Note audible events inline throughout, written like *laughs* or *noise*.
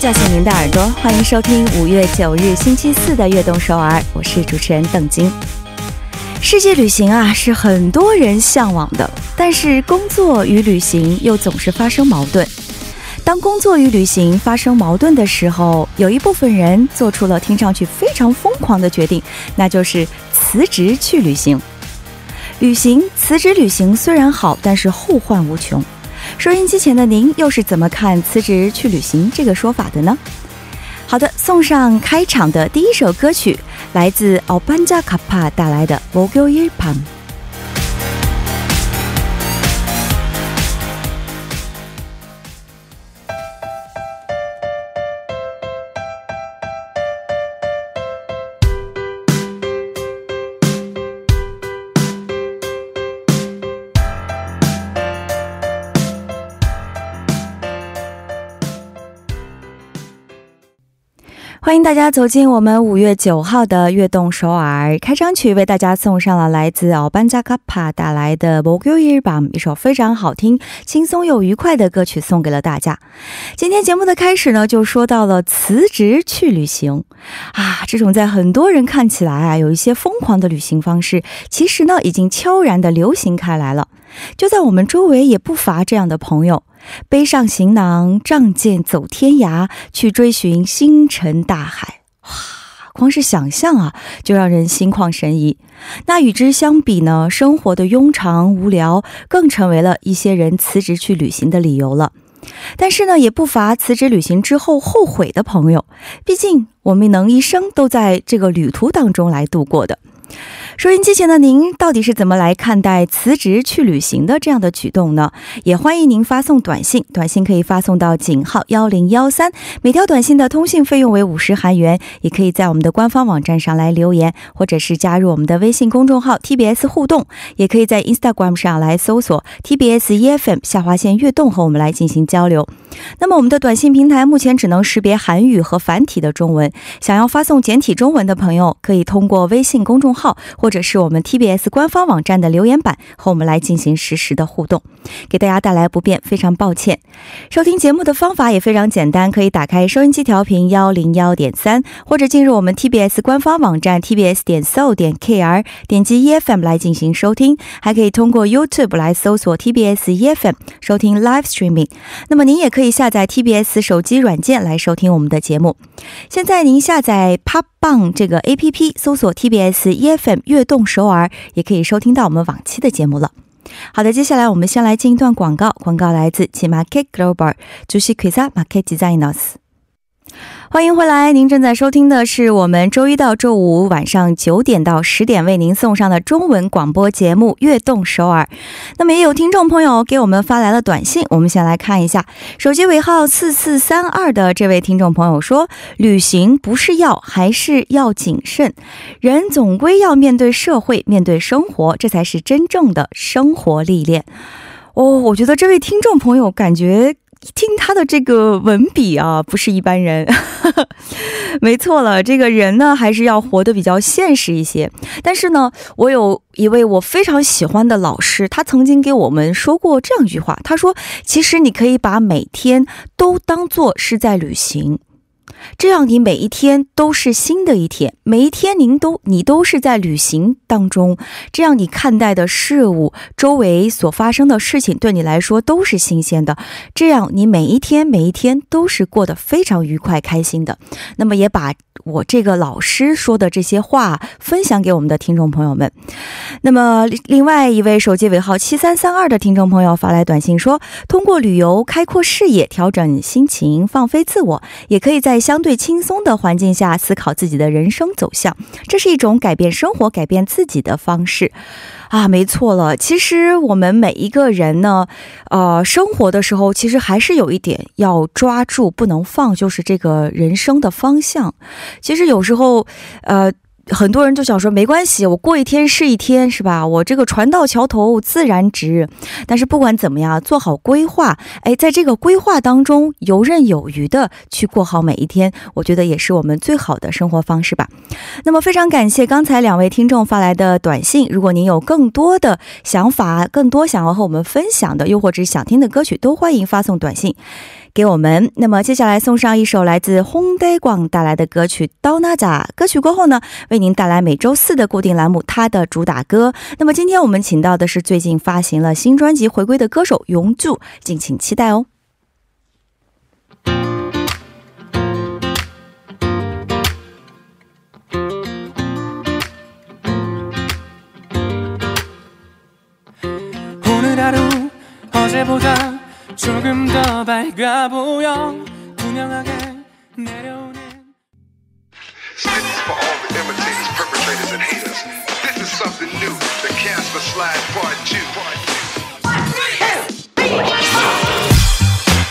叫醒您的耳朵，欢迎收听五月九日星期四的《悦动首尔》，我是主持人邓晶。世界旅行啊，是很多人向往的，但是工作与旅行又总是发生矛盾。当工作与旅行发生矛盾的时候，有一部分人做出了听上去非常疯狂的决定，那就是辞职去旅行。旅行辞职旅行虽然好，但是后患无穷。收音机前的您又是怎么看辞职去旅行这个说法的呢？好的，送上开场的第一首歌曲，来自奥班加卡帕带来的《v o g e l Pan》。欢迎大家走进我们五月九号的悦动首尔开场曲，为大家送上了来自奥班加卡帕带来的《b o g u i r b a m 一首非常好听、轻松又愉快的歌曲，送给了大家。今天节目的开始呢，就说到了辞职去旅行啊，这种在很多人看起来啊有一些疯狂的旅行方式，其实呢已经悄然的流行开来了。就在我们周围也不乏这样的朋友。背上行囊，仗剑走天涯，去追寻星辰大海。哇，光是想象啊，就让人心旷神怡。那与之相比呢，生活的庸常无聊，更成为了一些人辞职去旅行的理由了。但是呢，也不乏辞职旅行之后后悔的朋友。毕竟，我们能一生都在这个旅途当中来度过的。收音机前的您，到底是怎么来看待辞职去旅行的这样的举动呢？也欢迎您发送短信，短信可以发送到井号幺零幺三，每条短信的通信费用为五十韩元。也可以在我们的官方网站上来留言，或者是加入我们的微信公众号 TBS 互动，也可以在 Instagram 上来搜索 TBS EFM 下划线悦动和我们来进行交流。那么我们的短信平台目前只能识别韩语和繁体的中文，想要发送简体中文的朋友，可以通过微信公众号或或者是我们 TBS 官方网站的留言板和我们来进行实时的互动，给大家带来不便，非常抱歉。收听节目的方法也非常简单，可以打开收音机调频幺零幺点三，或者进入我们 TBS 官方网站 TBS 点 so 点 KR，点击 EFM 来进行收听，还可以通过 YouTube 来搜索 TBS EFM 收听 Live Streaming。那么您也可以下载 TBS 手机软件来收听我们的节目。现在您下载 Pop。棒这个 A P P 搜索 T B S E F M 悦动首尔，也可以收听到我们往期的节目了。好的，接下来我们先来进一段广告，广告来自 T Market Global，主席 Krisa Market Designers。欢迎回来，您正在收听的是我们周一到周五晚上九点到十点为您送上的中文广播节目《悦动首尔》。那么也有听众朋友给我们发来了短信，我们先来看一下。手机尾号四四三二的这位听众朋友说：“旅行不是要，还是要谨慎。人总归要面对社会，面对生活，这才是真正的生活历练。”哦，我觉得这位听众朋友感觉。听他的这个文笔啊，不是一般人。*laughs* 没错了，这个人呢，还是要活得比较现实一些。但是呢，我有一位我非常喜欢的老师，他曾经给我们说过这样一句话，他说：“其实你可以把每天都当做是在旅行。”这样，你每一天都是新的一天，每一天您都你都是在旅行当中。这样，你看待的事物，周围所发生的事情，对你来说都是新鲜的。这样，你每一天每一天都是过得非常愉快、开心的。那么，也把我这个老师说的这些话分享给我们的听众朋友们。那么，另外一位手机尾号七三三二的听众朋友发来短信说：“通过旅游开阔视野，调整心情，放飞自我，也可以在。”相对轻松的环境下思考自己的人生走向，这是一种改变生活、改变自己的方式啊！没错了，其实我们每一个人呢，呃，生活的时候其实还是有一点要抓住、不能放，就是这个人生的方向。其实有时候，呃。很多人就想说没关系，我过一天是一天，是吧？我这个船到桥头自然直。但是不管怎么样，做好规划，哎，在这个规划当中游刃有余的去过好每一天，我觉得也是我们最好的生活方式吧。那么非常感谢刚才两位听众发来的短信。如果您有更多的想法，更多想要和我们分享的，又或者想听的歌曲，都欢迎发送短信。给我们。那么接下来送上一首来自烘焙广带来的歌曲刀娜扎歌曲过后呢为您带来每周四的固定栏目他的主打歌。那么今天我们请到的是最近发行了新专辑回归的歌手永久敬请期待哦。조금 더 밝아 보여 투명하게 내려오는 This is for all the imitators, perpetrators, and haters. This is something new. The Casper Slide Part 2. Part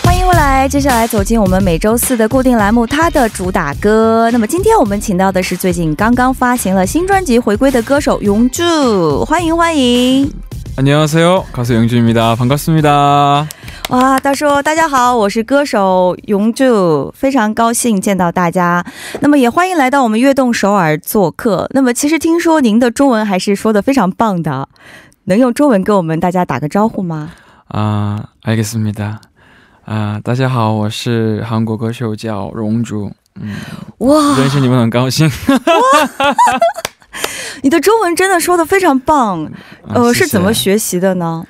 欢迎回来，接下来走进我们每周四的固定栏目，它的主打歌。那么今天我们请到的是最近刚刚发行了新专辑回归的歌手永柱，欢迎欢迎。 안녕하세요 가수 영주입니다 반갑습니다 哇，他说：“大家好，我是歌手永柱，非常高兴见到大家。那么也欢迎来到我们悦动首尔做客。那么其实听说您的中文还是说的非常棒的，能用中文跟我们大家打个招呼吗？ 아 알겠습니다 아 大家好我是韩国歌手叫荣竹嗯哇，认识你们很高兴你的中文真的说的非常棒。呃，啊是怎么谢谢学习的呢？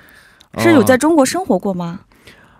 是有在中国生活过吗？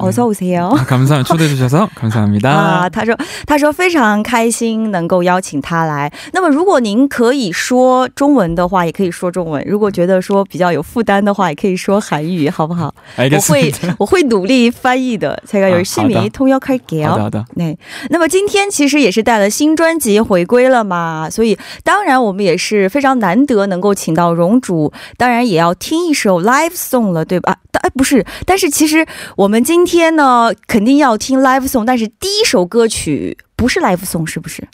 어서오세요 아, 감사, 초대해주셔서 감사합니다. 啊，他说，他说非常开心能够邀请他来。那么，如果您可以说中文的话，也可以说中文；如果觉得说比较有负担的话，也可以说韩语，好不好？*laughs* 我会 알겠습니다. 我会努力翻译的。제가열심히 *laughs* 啊好的 통역할게요。 好的，好的。对，那么今天其实也是带了新专辑回归了嘛，所以当然我们也是非常难得能够请到荣主，当然也要听一首 live song 了，对吧？啊哎，不是，但是其实我们今天 呢，肯定要听 live song，但是第一首歌曲不是 live song，是不是？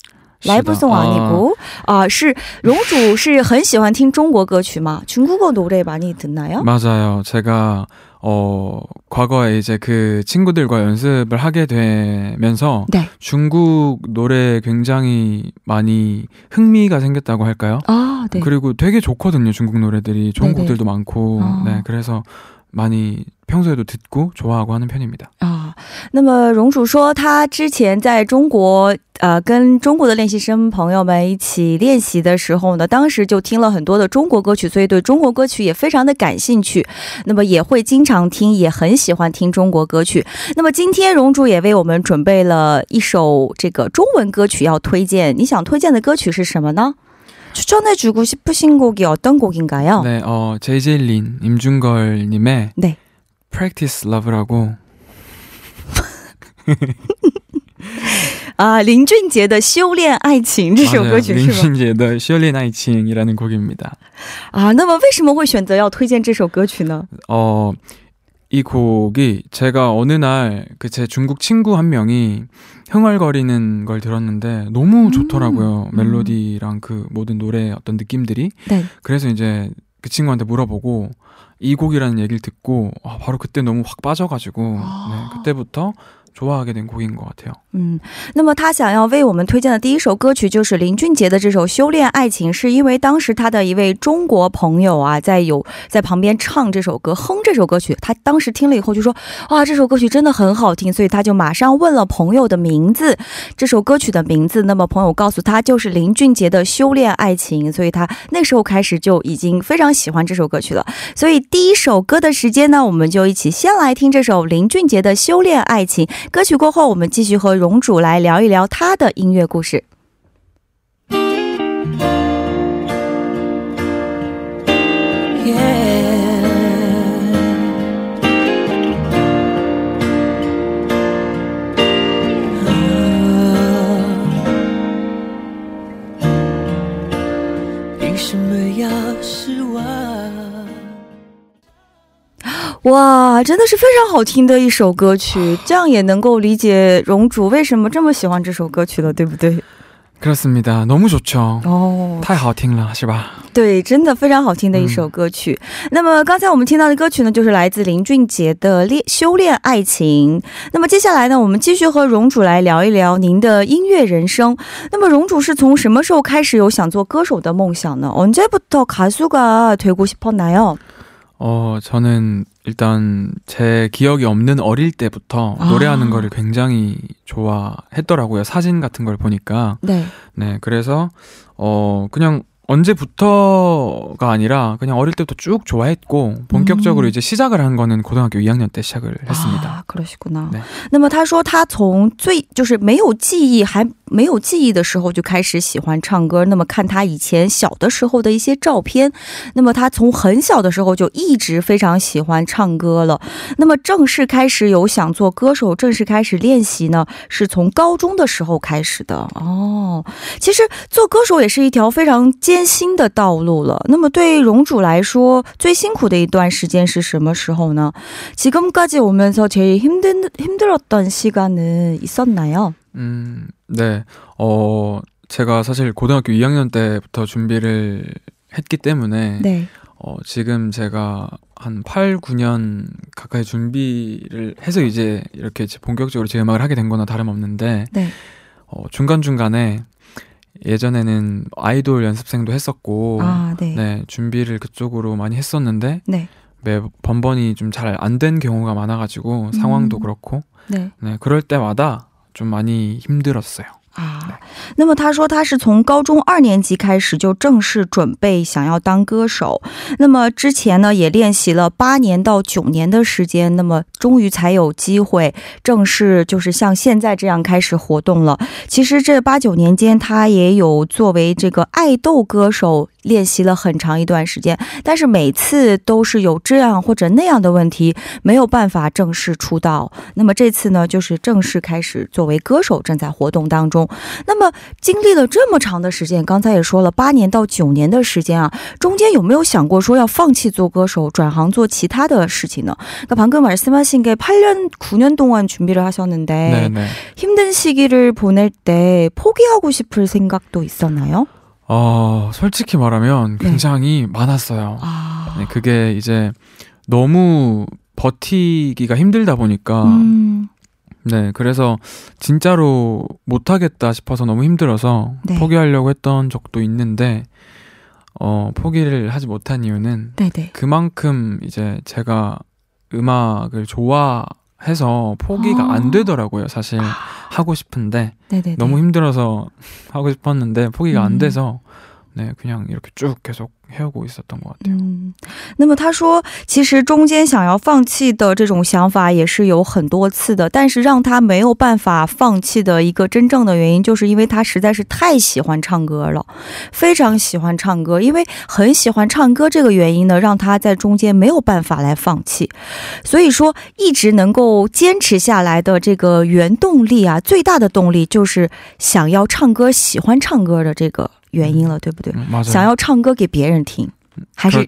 来不送啊，你不啊？是荣主是很喜欢听中国歌曲吗？중국어노래많이듣나요？ 맞아요. 제가 어 과거에 이제 그 친구들과 연습을 하게 되면서 네. 중국 노래 굉장히 많이 흥미가 생겼다고 할까요? 啊，对， 그리고 되게 좋거든요. 중국 노래들이 좋은 네네. 곡들도 많고. 아. 네. 그래서 많이 평소에도 듣고 좋아하고 하는 편입니다. 啊，那么荣主说，他之前在中国，呃，跟中国的练习生朋友们一起练习的时候呢，当时就听了很多的中国歌曲，所以对中国歌曲也非常的感兴趣。那么也会经常听，也很喜欢听中国歌曲。那么今天荣主也为我们准备了一首这个中文歌曲要推荐，你想推荐的歌曲是什么呢？ 추천해주고싶으신곡이어떤곡인가요？ 네, 어 제이제일린 임준걸 님의 네. Practice Love라고 *laughs* 啊，林俊杰的《修炼爱情》这首歌曲是吗？ 린신제의 시얼린 아이칭이라는 곡입니다. 啊，那么为什么会选择要推荐这首歌曲呢？ 어, 이 곡이 제가 어느 날 그 제 중국 친구 한 명이 흥얼거리는 걸 들었는데 너무 음, 좋더라고요. 음. 멜로디랑 그 모든 노래의 어떤 느낌들이. 네. 그래서 이제 그 친구한테 물어보고 이 곡이라는 얘기를 듣고 아, 바로 그때 너무 확 빠져가지고 아. 네, 그때부터 좋아하게 된 곡인 것 같아요. 嗯，那么他想要为我们推荐的第一首歌曲就是林俊杰的这首《修炼爱情》，是因为当时他的一位中国朋友啊，在有在旁边唱这首歌、哼这首歌曲，他当时听了以后就说：“哇，这首歌曲真的很好听。”所以他就马上问了朋友的名字，这首歌曲的名字。那么朋友告诉他就是林俊杰的《修炼爱情》，所以他那时候开始就已经非常喜欢这首歌曲了。所以第一首歌的时间呢，我们就一起先来听这首林俊杰的《修炼爱情》。歌曲过后，我们继续和荣主来聊一聊他的音乐故事。为什么要失望？哇，真的是非常好听的一首歌曲，*sighs* 这样也能够理解荣主为什么这么喜欢这首歌曲了，对不对？ 그렇습니다. 너무 좋죠. 哦，太好听了，是吧？对，真的非常好听的一首歌曲。那么刚才我们听到的歌曲呢，就是来自林俊杰的《恋修炼爱情》。那么接下来呢，我们继续和荣主来聊一聊您的音乐人生。那么荣主是从什么时候开始有想做歌手的梦想呢？언제부터가수가되고싶었나요？ 어, 저는 일단 제 기억이 없는 어릴 때부터 아. 노래하는 거를 굉장히 좋아했더라고요. 사진 같은 걸 보니까. 네. 네, 그래서 어, 그냥 언제부터가 아니라 그냥 어릴 때부터 쭉 좋아했고 본격적으로 음. 이제 시작을 한 거는 고등학교 2학년 때 시작을 啊 했습니다. ， 그러시구나 对那么他说他从最就是没有记忆还 没有记忆的时候就开始喜欢唱歌。那么看他以前小的时候的一些照片，那么他从很小的时候就一直非常喜欢唱歌了。那么正式开始有想做歌手，正式开始练习呢，是从高中的时候开始的哦。其实做歌手也是一条非常艰辛的道路了。那么对荣主来说，最辛苦的一段时间是什么时候呢？ 지금까지 오면서 제일 힘든 힘들었던 시간은 있었나요? 음, 네. 어, 제가 사실 고등학교 2학년 때부터 준비를 했기 때문에 네. 어, 지금 제가 한 8, 9년 가까이 준비를 해서 이제 이렇게 이제 본격적으로 제 음악을 하게 된 거나 다름없는데 네. 어, 중간중간에 예전에는 아이돌 연습생도 했었고 아, 네. 네. 네, 준비를 그쪽으로 많이 했었는데 네. 매 번번이 좀 잘 안 된 경우가 많아가지고 상황도 음. 그렇고 네. 네, 그럴 때마다 좀 많이 힘들었어요. 啊，那么他说他是从高中二年级开始就正式准备想要当歌手，那么之前呢也练习了八年到九年的时间，那么终于才有机会正式就是像现在这样开始活动了。其实这八九年间他也有作为这个爱豆歌手 练习了很长一段时间，但是每次都是有这样或者那样的问题，没有办法正式出道。那么这次呢，就是正式开始作为歌手正在活动当中。那么经历了这么长的时间，刚才也说了八年到九年的时间啊，中间有没有想过说要放弃做歌手，转行做其他的事情呢？그방금말씀하신게8년, 9년 동안 준비를 하셨는데 네, 네. 힘든 시기를 보낼 때 포기하고 싶을 생각도 있었나요? 어, 솔직히 말하면 네. 굉장히 많았어요. 아, 네, 그게 이제 너무 버티기가 힘들다 보니까 음, 네, 그래서 진짜로 못하겠다 싶어서 너무 힘들어서 네. 포기하려고 했던 적도 있는데 어, 포기를 하지 못한 이유는 네네. 그만큼 이제 제가 음악을 좋아 해서 포기가 아. 안 되더라고요. 사실 하고 싶은데 네네. 너무 힘들어서 하고 싶었는데 포기가 음. 안 돼서 네, 그냥 이렇게 쭉 계속 해오고 있었던 것 같아요. 嗯，那么他说，其实中间想要放弃的这种想法也是有很多次的，但是让他没有办法放弃的一个真正的原因，就是因为他实在是太喜欢唱歌了，非常喜欢唱歌。因为很喜欢唱歌这个原因呢，让他在中间没有办法来放弃。所以说，一直能够坚持下来的这个原动力啊，最大的动力就是想要唱歌、喜欢唱歌的这个 原因了对不对？想要唱歌给别人听还是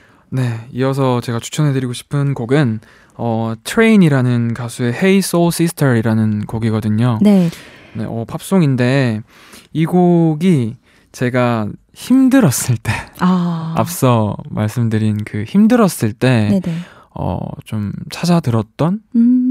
네, 이어서 제가 추천해드리고 싶은 곡은 어, 트레인이라는 가수의 Hey Soul Sister이라는 곡이거든요. 네, 네, 어, 팝송인데 이 곡이 제가 힘들었을 때 아, 앞서 말씀드린 그 힘들었을 때 어, 좀 찾아 들었던 음,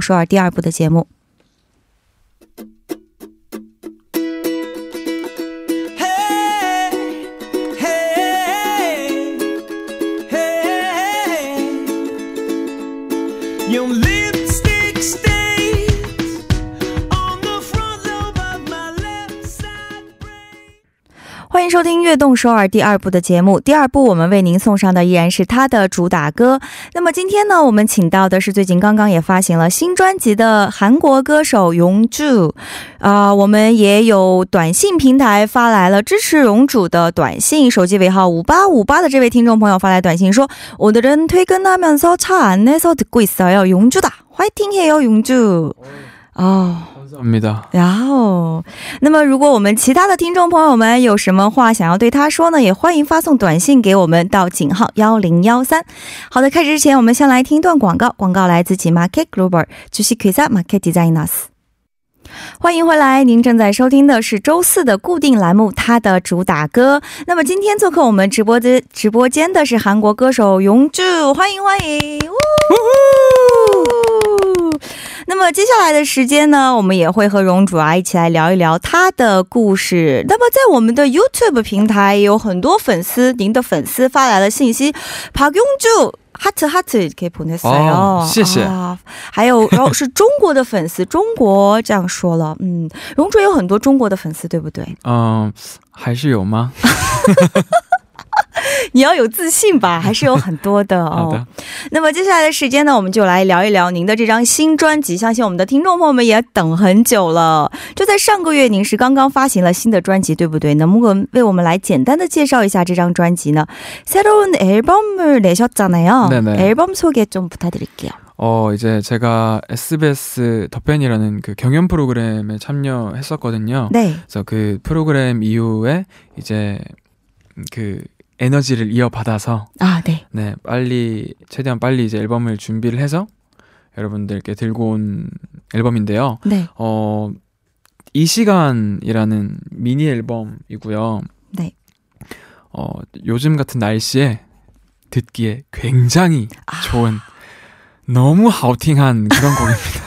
首尔》第二部的节目。欢迎收听《悦动首尔》第二部的节目。第二部我们为您送上的依然是他的主打歌。那么今天呢，我们请到的是最近刚刚也发行了新专辑的韩国歌手荣柱。啊、我们也有短信平台发来了支持荣主的短信，手机尾号五八五八的这位听众朋友发来短信说：“오늘은퇴근하면서차안에서듣고있어요。용주다，화이팅해요，용주。”哦。 감사합니다. 然后，那么如果我们其他的听众朋友们有什么话想要对他说呢，也欢迎发送短信给我们到井号幺零幺三。好的，开始之前，我们先来听一段广告，广告来自 G Market Global，주식회사 Market Designers。欢迎回来，您正在收听的是周四的固定栏目，它的主打歌。那么今天做客我们直播的直播间的是韩国歌手永柱，欢迎欢迎！呜 那么接下来的时间呢，我们也会和荣主啊一起来聊一聊他的故事。那么在我们的 YouTube 平台也有很多粉丝，您的粉丝发来了信息，박용주 하트 하트 이렇게 보냈어요. 哦谢谢啊，还有，然后是中国的粉丝，中国这样说了，嗯，荣主有很多中国的粉丝，对不对？ 어, 还是有吗? *laughs* 你要有自信吧，*laughs* 还是有很多的哦。好的。那么接下来的时间呢，我们就来聊一聊您的这张新专辑。相信我们的听众朋友们也等很久了。就在上个月，您是刚刚发行了新的专辑，对不对？能不能为我们来简单的介绍一下这张专辑呢？새로운앨범을내셨잖아요。 네네 앨범소개좀부탁드릴게요。 어, 이제 제가 SBS 더팬이라는 그 경연 프로그램에 참여했었거든요. 네. 그래서 그 프로그램 이후에 이제 그 에너지를 이어받아서 아, 네. 네, 빨리 최대한 빨리 이제 앨범을 준비를 해서 여러분들께 들고 온 앨범인데요. 네. 어, 이 시간이라는 미니 앨범이고요. 네. 어, 요즘 같은 날씨에 듣기에 굉장히 아. 좋은 너무 하우팅한 그런 곡입니다.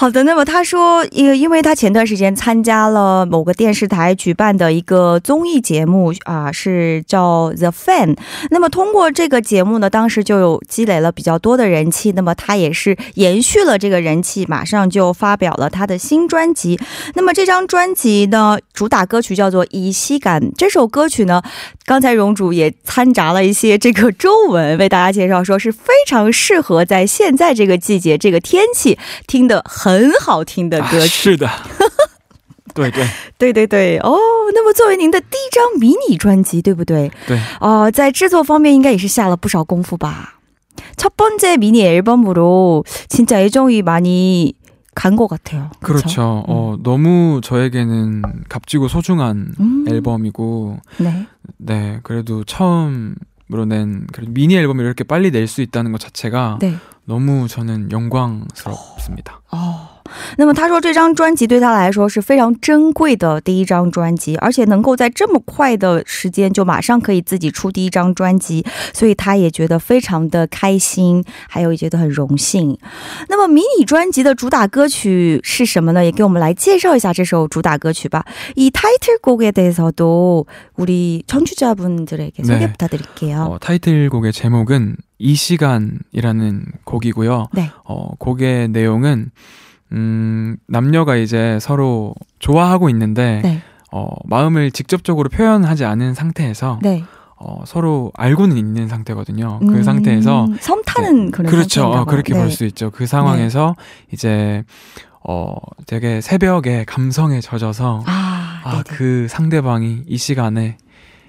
好的，那么他说，因因为他前段时间参加了某个电视台举办的一个综艺节目啊，是叫 The Fan。那么通过这个节目呢，当时就有积累了比较多的人气。那么他也是延续了这个人气，马上就发表了他的新专辑。那么这张专辑呢，主打歌曲叫做《依稀感》。这首歌曲呢，刚才荣主也掺杂了一些这个中文，为大家介绍说是非常适合在现在这个季节、这个天气听的很好听的歌 아, 曲。是的.对对*laughs* 对对对，哦，那么作为您的第一张迷你专辑，对不对？对，哦，在制作方面应该也是下了不少功夫吧。첫 번째 미니 앨범으로 진짜 애정이 많이 간 것 같아요. 그렇죠. 어, 너무 저에게는 값지고 소중한 음. 앨범이고, 네. 네, 그래도 처음으로 낸 그래도 미니 앨범을 이렇게 빨리 낼 수 있다는 것 자체가 네. 너무 저는 영광스럽습니다. 哦，那么他说这张专辑对他来说是非常珍贵的第一张专辑，而且能够在这么快的时间就马上可以自己出第一张专辑，所以他也觉得非常的开心，还有也觉得很荣幸。那么迷你专辑的主打歌曲是什么呢？也给我们来介绍一下这首主打歌曲吧。이 타이틀곡에 대해서도 우리 청취자분들에게 소개 네. 부탁드릴게요. 어, 타이틀곡의 제목은 이 시간이라는 곡이고요. 네. 어, 곡의 내용은 음, 남녀가 이제 서로 좋아하고 있는데 네. 어, 마음을 직접적으로 표현하지 않은 상태에서 네. 어, 서로 알고는 있는 상태거든요. 그 음, 상태에서 섬 타는 그런 그렇죠. 어. 그렇게 네. 볼수 있죠. 그 상황에서 이제 어, 되게 새벽에 감성에 젖어서 아, 아. 그 상대방이 이 시간에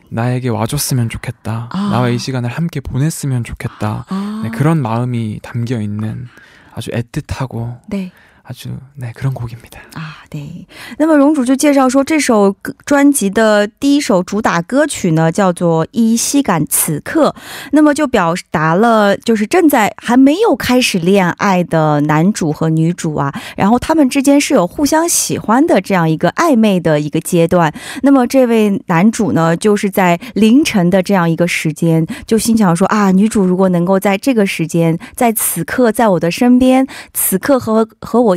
나에게 와줬으면 좋겠다. 아. 나와 이 시간을 함께 보냈으면 좋겠다. 아. 네, 그런 마음이 담겨 있는 아주 애틋하고 네。 아주 네 그런 곡입니다. 啊，对。那么荣主就介绍说，这首歌专辑的第一首主打歌曲呢，叫做《依稀感此刻》。那么就表达了，就是正在还没有开始恋爱的男主和女主啊，然后他们之间是有互相喜欢的这样一个暧昧的一个阶段。那么这位男主呢，就是在凌晨的这样一个时间，就心想说啊，女主如果能够在这个时间，在此刻在我的身边，此刻和和我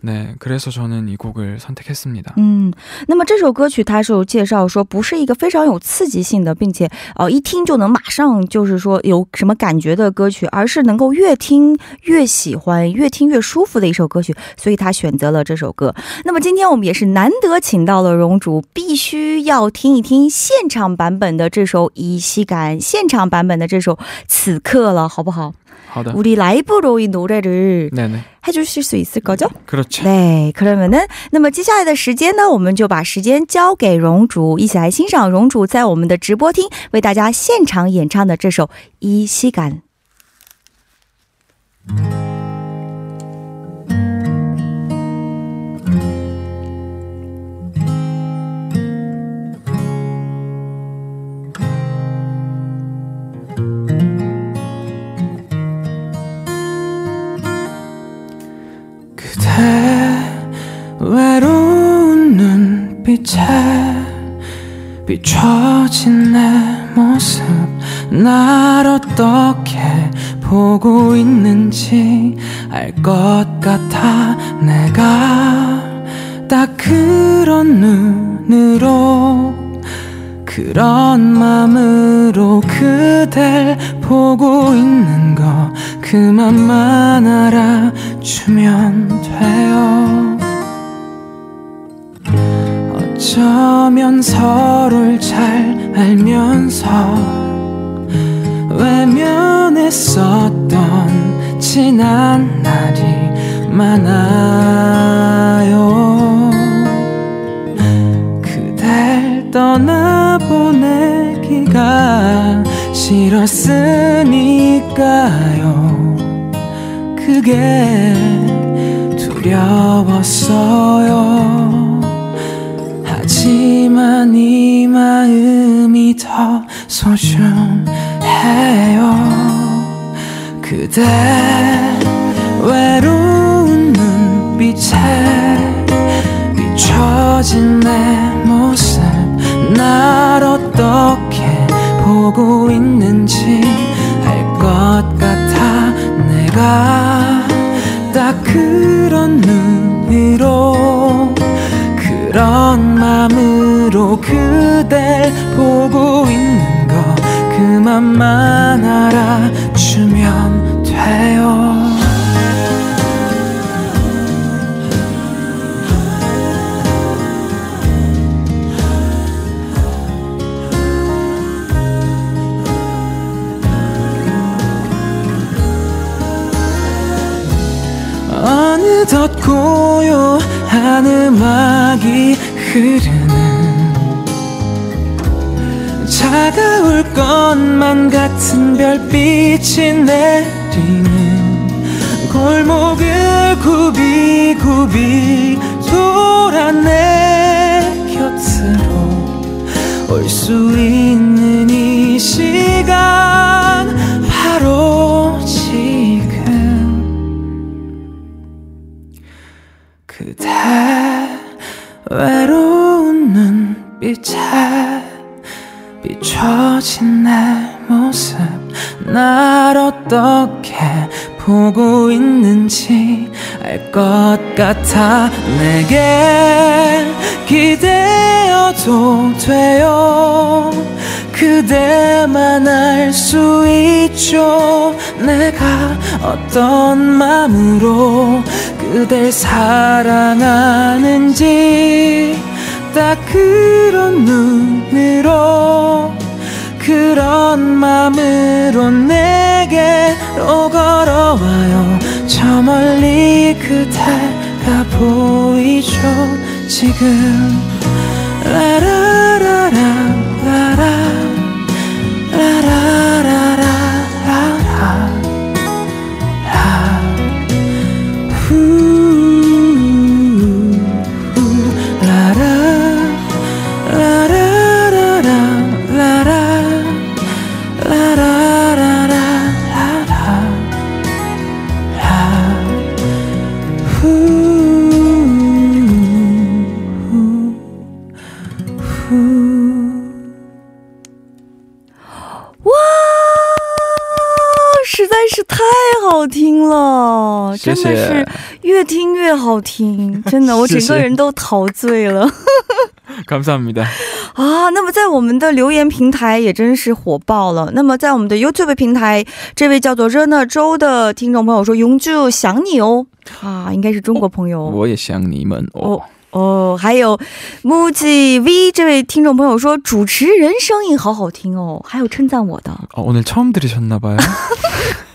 네, 그래서 저는 이 곡을 선택했습니다. 嗯，那么这首歌曲它是有介绍说，不是一个非常有刺激性的，并且呃一听就能马上就是说有什么感觉的歌曲，而是能够越听越喜欢、越听越舒服的一首歌曲，所以他选择了这首歌。那么今天我们也是难得请到了荣主，必须要听一听现场版本的这首《依稀感》，现场版本的这首《此刻》了，好不好？ 하다. 우리 라이브로 이 노래를 네네. 해주실 수 있을 거죠? 그렇죠. 对，그러면은那么接下来的时间呢，我们就把时间交给荣主，一起来欣赏荣主在我们的直播厅为大家现场演唱的这首《依稀感》。 외로운 눈빛에 비춰진 내 모습. 날 어떻게 보고 있는지 알 것 같아. 내가 딱 그런 눈으로 그런 맘으로 그댈 보고 있는 거 그만만 알아주면 돼요 어쩌면 서로를 잘 알면서 외면했었던 지난 날이 많아요. 그댈 떠나보내기가 싫었으니까요. 그게 두려웠어요 하지만 이 마음이 더 소중해요. 그대 외로운 눈빛에 비춰진 내 모습 날 어떻게 보고 있는지 알 것 같아. 내가 딱 그런 눈 맘으로 그댈 보고 있는 거 그만만 알아주면 돼요. 어느덧 고요한 음악이 흐르는 차가울 것만 같은 별빛이 내리는 골목을 굽이굽이 돌아 내 곁으로 올 수 있는 빛에 비춰진 내 모습 날 어떻게 보고 있는지 알 것 같아. 내게 기대어도 돼요. 그대만 알 수 있죠. 내가 어떤 마음으로 그댈 사랑하는지 딱 그런 눈으로 그런 마음으로 내게로 걸어와요. 저 멀리 그대가 보이죠 지금. 谢谢真的是越听越好听，*laughs* 真的，我整谢谢个人都陶醉了 *laughs* 감사합니다. 啊！那么在我们的留言平台也真是火爆了。那么在我们的 YouTube 平台，这位叫做热那州的听众朋友说：“永驻想你哦。”啊，应该是中国朋友。我也想你们哦。哦哦，还有木吉 V 这位听众朋友说主持人声音好好听哦，还有称赞我的 어, 오늘 처음 들으셨나봐요. *laughs*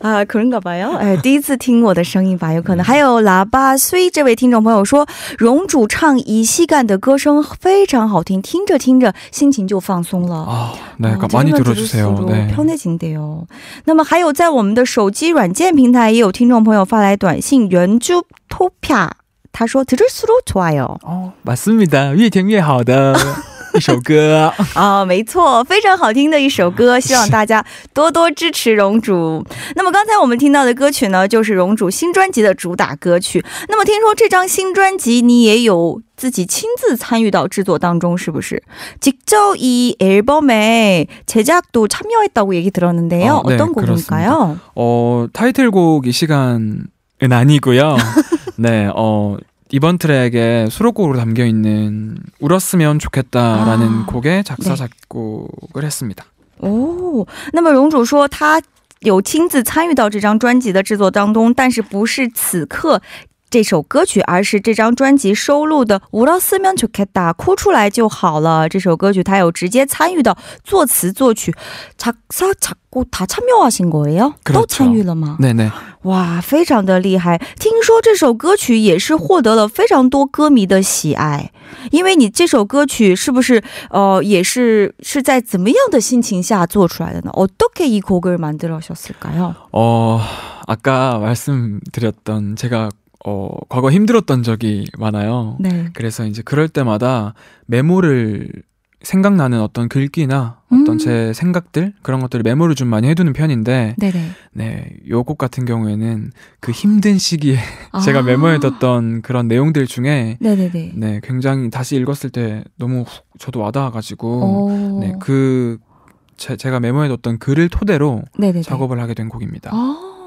啊，可能搞吧哟，哎，第一次听我的声音吧，有可能。还有喇叭虽这位听众朋友说，荣主唱以西干的歌声非常好听，听着听着心情就放松了。 아, 네, 哦 그러니까 많이 这个 들어주세요. 들을수록 네. 편해진대요. 那么还有在我们的手机软件平台，也有听众朋友发来短信，原着 Topia，他说들을수록좋아요。 어, 맞습니다. 越听越好的 *laughs* 一首歌。啊、*laughs* 没错，非常好听的一首歌，*laughs* 希望大家多多支持荣主。那么刚才我们听到的歌曲呢，就是荣主新专辑的主打歌曲。那么听说这张新专辑你也有自己亲自参与到制作当中，是不是？직접이 앨범에 제작도 참여했다고 얘기 들었는데요. 어, 네, 어떤 곡일까요? 어, 타이틀곡 이 시간은 아니고요. *laughs* 네, 어, 이번 트랙에 수록곡으로 담겨 있는 울었으면 좋겠다라는 아, 곡의 작사 네. 작곡을 했습니다. 哦，那么荣主说他有亲自参与到这张专辑的制作当中，但是不是此刻。 这首歌曲，而是这张专辑收录的《울었으면좋겠다》，哭出来就好了。这首歌曲他有直接参与到作词作曲，작사작곡다참여하신거예요？ 그렇죠 都参与了吗？ 네네. 哇，非常的厉害！听说这首歌曲也是获得了非常多歌迷的喜爱，因为你这首歌曲是不是呃也是是在怎么样的心情下做出来的呢？어떻게이곡을만들어셨을까요？ 어, 아까 말씀드렸던 제가 어, 과거 힘들었던 적이 많아요. 네. 그래서 이제 그럴 때마다 메모를 생각나는 어떤 글귀나 어떤 음. 제 생각들 그런 것들을 메모를 좀 많이 해두는 편인데 네네. 네, 요곡 같은 경우에는 그 힘든 시기에 *laughs* 아. 제가 메모해뒀던 그런 내용들 중에 네네네. 네, 굉장히 다시 읽었을 때 너무 훅 저도 와닿아가지고 오. 네, 그 제, 제가 메모해뒀던 글을 토대로 네네네. 작업을 하게 된 곡입니다.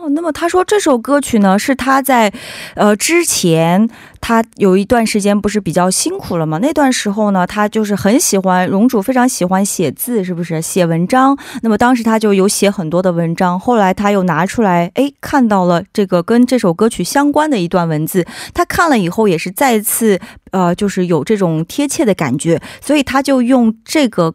哦，那么他说这首歌曲呢是他在呃之前他有一段时间不是比较辛苦了吗？那段时候呢，他就是很喜欢荣主，非常喜欢写字，是不是写文章？那么当时他就有写很多的文章，后来他又拿出来，哎，看到了这个跟这首歌曲相关的一段文字，他看了以后也是再次呃，就是有这种贴切的感觉，所以他就用这个。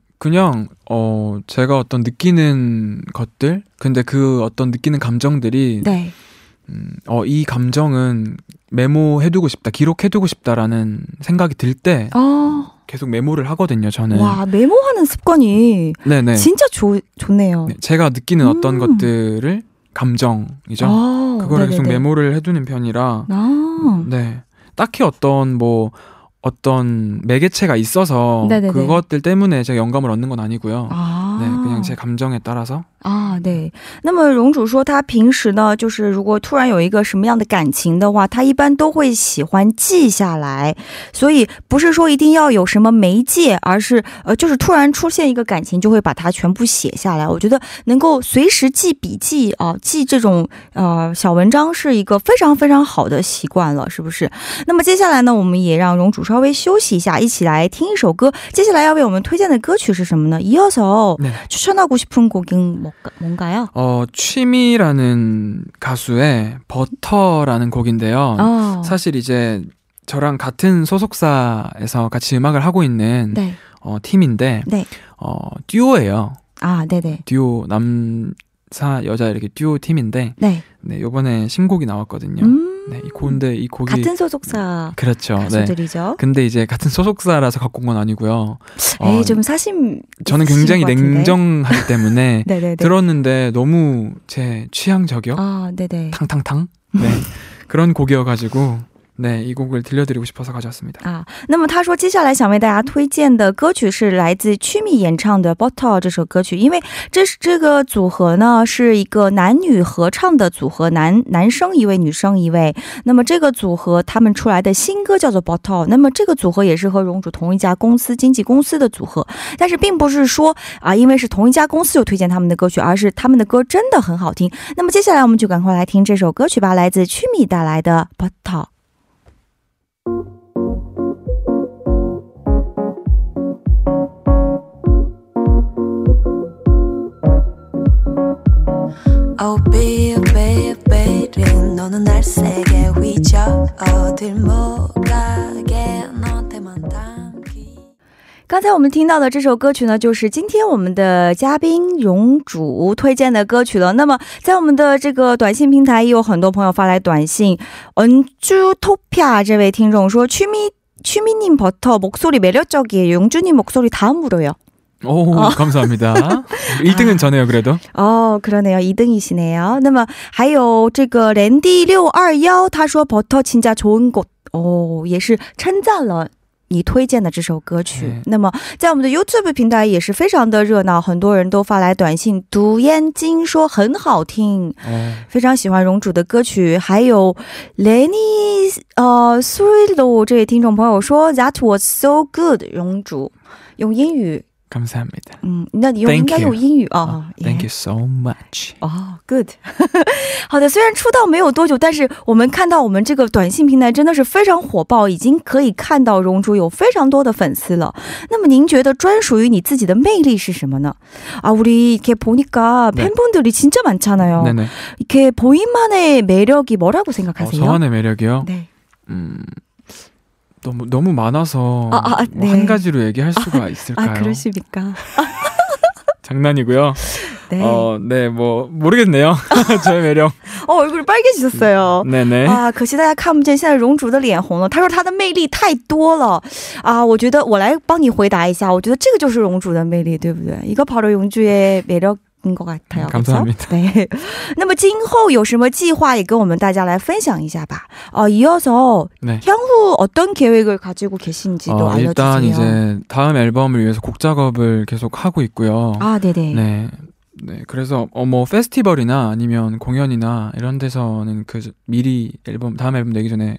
그냥 어 제가 어떤 느끼는 것들 근데 그 어떤 느끼는 감정들이 네. 음, 어, 이 감정은 메모해두고 싶다 기록해두고 싶다라는 생각이 들때 아, 계속 메모를 하거든요 저는 와 메모하는 습관이 네네 진짜 좋, 좋네요. 네, 제가 느끼는 어떤 음. 것들을 감정이죠 아, 그거를 계속. 메모를 해두는 편이라 아, 네 딱히 어떤 뭐 어떤 매개체가 있어서 네네네. 그것들 때문에 제가 영감을 얻는 건 아니고요 아. 哦 네, 그냥 제 감정에 따라서 啊，对。那么荣主说，他平时呢，就是如果突然有一个什么样的感情的话，他一般都会喜欢记下来。所以不是说一定要有什么媒介，而是呃，就是突然出现一个感情，就会把它全部写下来。我觉得能够随时记笔记啊、记这种呃小文章是一个非常非常好的习惯了，是不是？那么接下来呢，我们也让荣主 稍微休息一下，一起来听一首歌。接下来要为我们推荐的歌曲是什么呢？이어서 네. 추천하고 싶은 곡은 뭔가- 뭔가요? 어, 취미라는 가수의 버터라는 곡인데요. 어. 사실 이제 저랑 같은 소속사에서 같이 음악을 하고 있는 네. 어, 팀인데 네. 어, 듀오예요. 아, 네네. 듀오 남사 여자 이렇게 듀오 팀인데 네. 네, 요번에 신곡이 나왔거든요. 음. 네, 이 고인데 이 곡이 같은 소속사 그렇죠. 네. 가수들이죠. 근데 이제 같은 소속사라서 갖고 온 건 아니고요. 어, 에이, 좀 사심. 저는 굉장히. 냉정하기 때문에 네네네. *laughs* 들었는데 너무 제 취향 저격 아, 네네. 탕탕탕 네 그런 곡이어가지고 네 이 곡을 들려드리고 싶어서 가져왔습니다. 啊，那么他说，接下来想为大家推荐的歌曲是来自曲米演唱的《Bottle》这首歌曲，因为这是这个组合呢是一个男女合唱的组合，男男生一位，女生一位。那么这个组合他们出来的新歌叫做《Bottle》，那么这个组合也是和荣主同一家公司经纪公司的组合，但是并不是说啊，因为是同一家公司就推荐他们的歌曲，而是他们的歌真的很好听。那么接下来我们就赶快来听这首歌曲吧，来自曲米带来的《Bottle》。 刚才我们听到的这首歌曲呢，就是今天我们的嘉宾荣主推荐的歌曲了。那么，在我们的这个短信平台，也有很多朋友发来短信。恩주토피아这位听众说：“취미취미님버터목소리매력적이에요。용주님목소리다물어요。 오 어. 감사합니다. 1등은 전해요 그래도. 哦，그러네요2등이시네요。那么还有这个 Randy 六二幺，他说 버터 진짜좋은 곳， 哦，也是称赞了。你推荐的这首歌曲，嗯那么在我们的 YouTube 平台也是非常的热闹，很多人都发来短信，读眼睛说很好听， 어, 非常喜欢荣主的歌曲。还有 Lenny 呃 s u r i l o 这位听众朋友说 That was so good，荣主用英语， 감사합니다. 嗯，那你用 Thank 应该 you 用英语哦。 Thank you so much. 哦、g o o d *laughs* 好的，虽然出道没有多久，但是我们看到我们这个短信平台真的是非常火爆，已经可以看到荣主有非常多的粉丝了。那么您觉得专属于你自己的魅力是什么呢？啊，우리이렇게보니까 네 팬분들이 진짜 많잖아요. 네네. 이렇게 본인만의 매력이 뭐라고 어, 생각하세요? 저만의 매력이요. 네. 음, 너무 너무 많아서 아, 아, 뭐 네. 한 가지로 얘기할 수가 있을까요? 아, 그러십니까? *laughs* 장난이고요. 네. 어, 네, 뭐 모르겠네요. *laughs* 저의 매력. 어, 얼굴이 빨개지셨어요. 네네. 啊，可惜大家看不见，现在荣主的脸红了。他说他的魅力太多了啊，我觉得我来帮你回答一下，我觉得这个就是荣主的魅力，对不对？一个跑着永주의매력 인것같아요。 감사합니다 对，*laughs* 那么今后有什么计划，也跟我们大家来分享一下吧。哦，이어서 네. 향후 어떤 계획을 가지고 계신지도 어, 일단 알려주세요. 이제 다음 앨범을 위해서 곡 작업을 계속 하고 있고요. 아, 네네. 네. 네, 그래서 어 뭐 페스티벌이나 아니면 공연이나 이런 데서는 그 미리 앨범 다음 앨범 내기 전에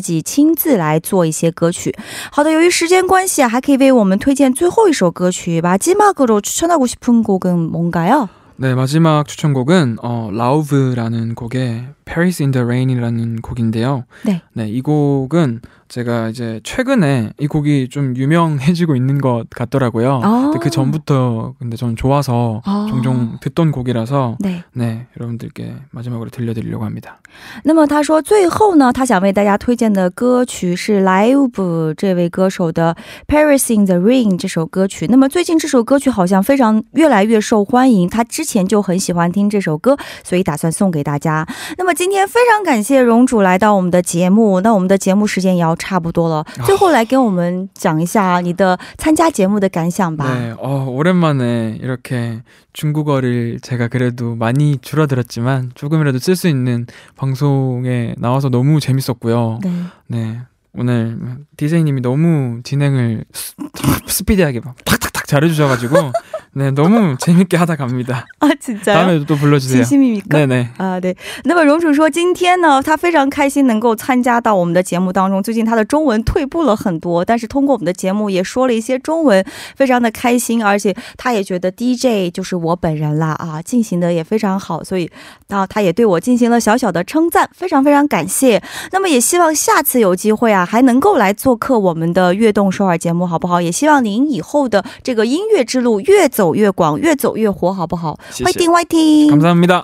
己亲自来做一些歌曲。好的，由于时间关系啊，还可以为我们推荐最后一首歌曲吧。마지막으로추천하고싶은곡은뭔가요？ 네, 마지막 추천곡은 어 라우브라는 곡의 Paris in the Rain이라는 곡인데요. 네. 네, 이 곡은 제가 이제 최근에 이 곡이 좀 유명해지고 있는 것 같더라고요. 아. 근데 그 전부터 근데 저는 좋아서 아. 종종 듣던 곡이라서 对。 네, 여러분들께 마지막으로 들려드리려고 합니다. 那么他说，最后呢，他想为大家推荐的歌曲是 Live 这位歌手的《Paris in the Rain》这首歌曲。那么最近这首歌曲好像非常越来越受欢迎，他之前就很喜欢听这首歌，所以打算送给大家。那么 今天非常感谢荣主来到我们的节目，那我们的节目时间也要差不多了，最后来给我们讲一下你的参加节目的感想吧。 네, *laughs* 어, 오랜만에 이렇게 중국어를 제가 그래도 많이 줄어들었지만 조금이라도 쓸 수 있는 방송에 나와서 너무 재밌었고요. 对 네. 오늘 DJ님이 너무 진행을 스, 스피디하게 막 탁탁탁 잘해주셔가지고 *laughs* 네 너무 *laughs* 재밌게 하다 갑니다. 啊，진짜요 다음에도 또 불러주세요. 진심입니까? 네네. 啊，对。那么荣主说，今天呢，他非常开心能够参加到我们的节目当中。最近他的中文退步了很多，但是通过我们的节目也说了一些中文，非常的开心。而且他也觉得 DJ 就是我本人啦啊，进行的也非常好，所以啊，他也对我进行了小小的称赞，非常非常感谢。那么也希望下次有机会啊，还能够来做客我们的悦动首尔节目，好不好？也希望您以后的这个音乐之路越走 走越广，越走越火，好不好？欢迎欢迎，감사합니 다。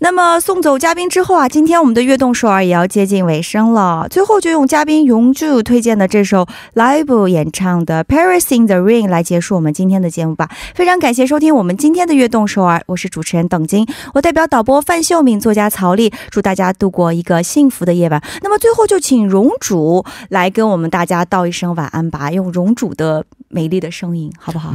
那么送走嘉宾之后啊，今天我们的悦动首尔也要接近尾声了，最后就用嘉宾永驻推荐的这首 Live 演唱的《Paris in the Rain》来结束我们今天的节目吧。非常感谢收听我们今天的悦动首尔，我是主持人董晶，我代表导播范秀敏、作家曹丽，祝大家度过一个幸福的夜晚。那么最后就请荣主来跟我们大家道一声晚安吧，用荣主的美丽的声音，好不好？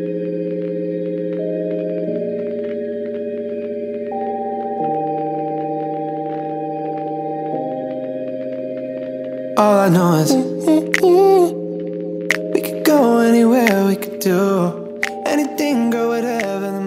All I know is we could go anywhere, we could do anything, go whatever.